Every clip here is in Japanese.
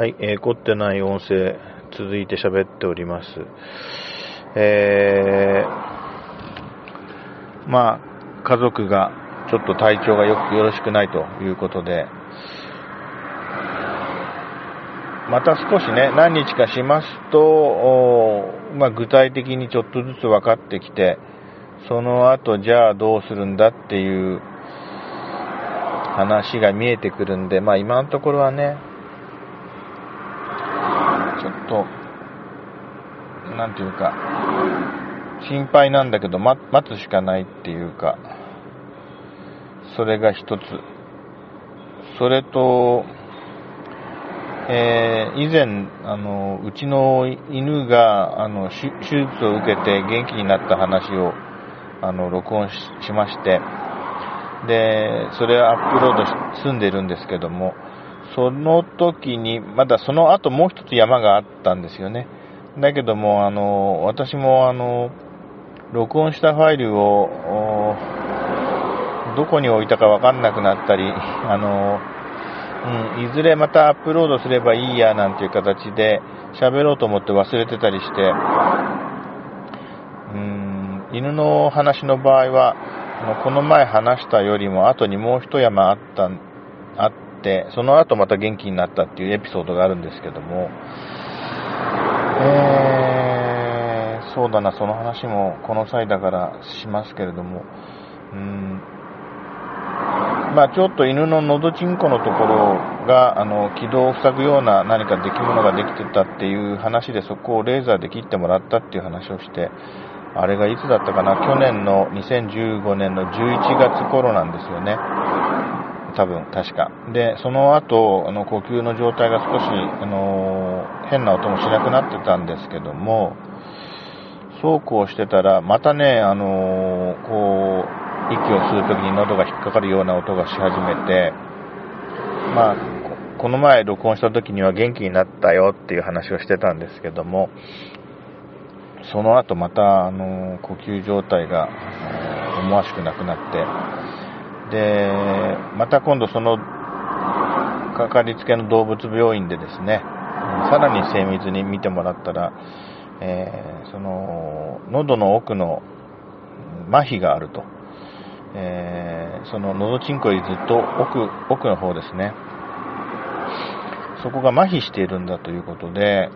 はい、えー、凝ってない音声、続いて喋っております。えー、まあ、家族がちょっと体調がよくよろしくないということで、また少しね、何日かしますと、まあ、具体的にちょっとずつ分かってきて、その後じゃあどうするんだっていう話が見えてくるんで、まあ今のところはね、と、なんていうか、心配なんだけど、ま、待つしかないっていうか、それが一つ。それと、えー、以前、あの、うちの犬が、あの、手術を受けて元気になった話を、あの、録音しまして、で、それをアップロードし、済んでるんですけども、その時に、まだその後もう一つ山があったんですよね。だけども、あの、私もあの、録音したファイルを、どこに置いたかわかんなくなったり、あの、うん、いずれまたアップロードすればいいやなんていう形で喋ろうと思って忘れてたりして、うん、犬の話の場合は、この前話したよりも後にもう一山あった、その後また元気になったっていうエピソードがあるんですけども、えー、そうだな、その話もこの際だからしますけれども、うん、まあ、ちょっと犬ののどちんこのところが、あの、軌道を塞ぐような何か出来物ができてたっていう話で、そこをレーザーで切ってもらったっていう話をして、あれがいつだったかな、去年の2015年の11月頃なんですよね。多分、確か。で、その後、あの、呼吸の状態が少し、あの、変な音もしなくなってたんですけども、そうこうしてたら、またね、あの、こう、息を吸うときに喉が引っかかるような音がし始めて、まあ、この前録音した時には元気になったよっていう話をしてたんですけども、その後また、あの、呼吸状態が思わしくなくなって、で、また今度その、かかりつけの動物病院でですね、さらに精密に見てもらったら、えー、その、喉の奥の麻痺があると。えー、その喉ちんこよりずっと奥、奥の方ですね。そこが麻痺しているんだということで、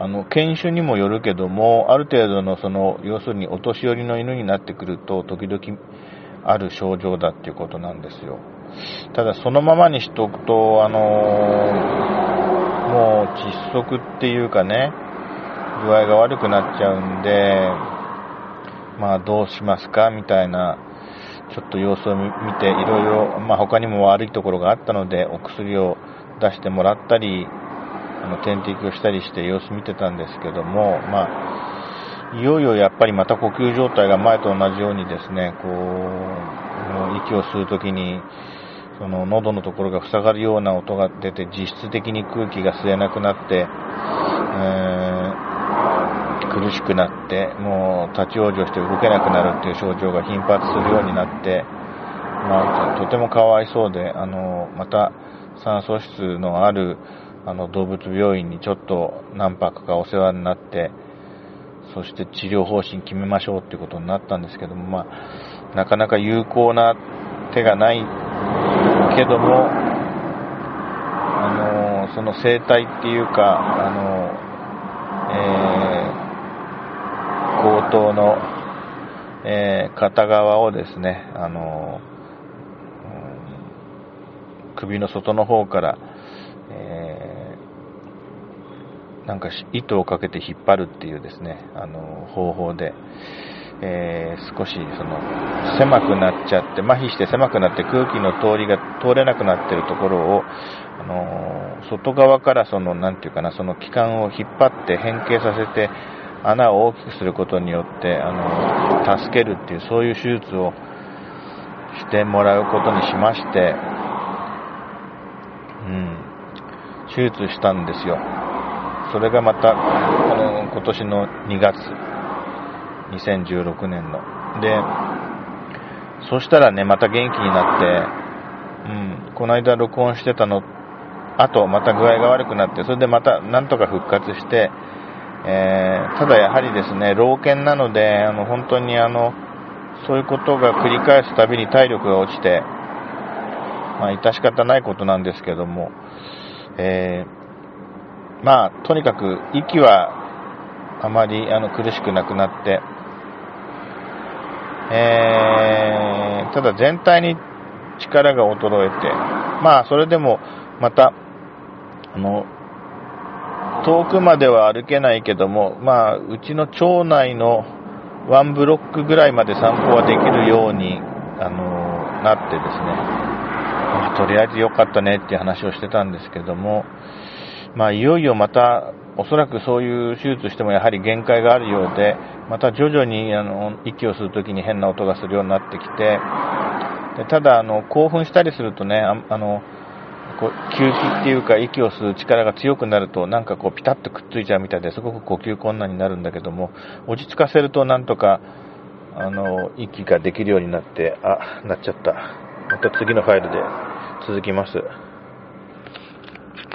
あの、犬種にもよるけども、ある程度のその、要するにお年寄りの犬になってくると、時々ある症状だっていうことなんですよ。ただ、そのままにしておくと、あの、もう窒息っていうかね、具合が悪くなっちゃうんで、まあどうしますかみたいなちょっと様子を見て、いろいろ、ま、他にも悪いところがあったので、お薬を出してもらったり、あの点滴をしたりして様子見てたんですけども、まあ、いよいよやっぱりまた呼吸状態が前と同じようにですね、こう、息を吸うときに、その喉のところが塞がるような音が出て、実質的に空気が吸えなくなって、えー苦しくなって、もう立ち往生して動けなくなるっていう症状が頻発するようになって、まあ、とてもかわいそうで、あの、また酸素室のあるあの動物病院にちょっと何泊かお世話になって、そして治療方針決めましょうってことになったんですけども、まあ、なかなか有効な手がないけども、あの、その生態っていうか、あの、えー強盗の、えー、片側をですね、あの、首の外の方から、えー、なんか糸をかけて引っ張るっていうですね、あの方法で、え少しその狭くなっちゃって、麻痺して狭くなって空気の通りが通れなくなってるところを、あの外側からその、なんていうかな、その気管を引っ張って変形させて、穴を大きくすることによって、あの、助けるっていう、そういう手術をしてもらうことにしまして、うん、手術したんですよ。それがまた、この、今年の2月、2016年の。で、そしたらね、また元気になって、うん、この間録音してたの後、また具合が悪くなって、それでまたなんとか復活して、えー、ただやはりですね、老犬なので、あの本当にあの、そういうことが繰り返すたびに体力が落ちて、まあ、致し方ないことなんですけども、えー、まあ、とにかく息はあまりあの苦しくなくなって、えー、ただ全体に力が衰えて、まあ、それでもまた、あの、遠くまでは歩けないけども、まあ、うちの町内のワンブロックぐらいまで散歩はできるように、あのなってですね、まあ、とりあえず良かったねっていう話をしてたんですけども、まあ、いよいよまた、おそらくそういう手術してもやはり限界があるようで、また徐々にあの息をするときに変な音がするようになってきて、でただあの、興奮したりするとね、ああのこう吸気っていうか息を吸う力が強くなるとなんかこうピタッとくっついちゃうみたいですごく呼吸困難になるんだけども落ち着かせるとなんとかあの息ができるようになってあなっちゃった。また次のファイルで続きます。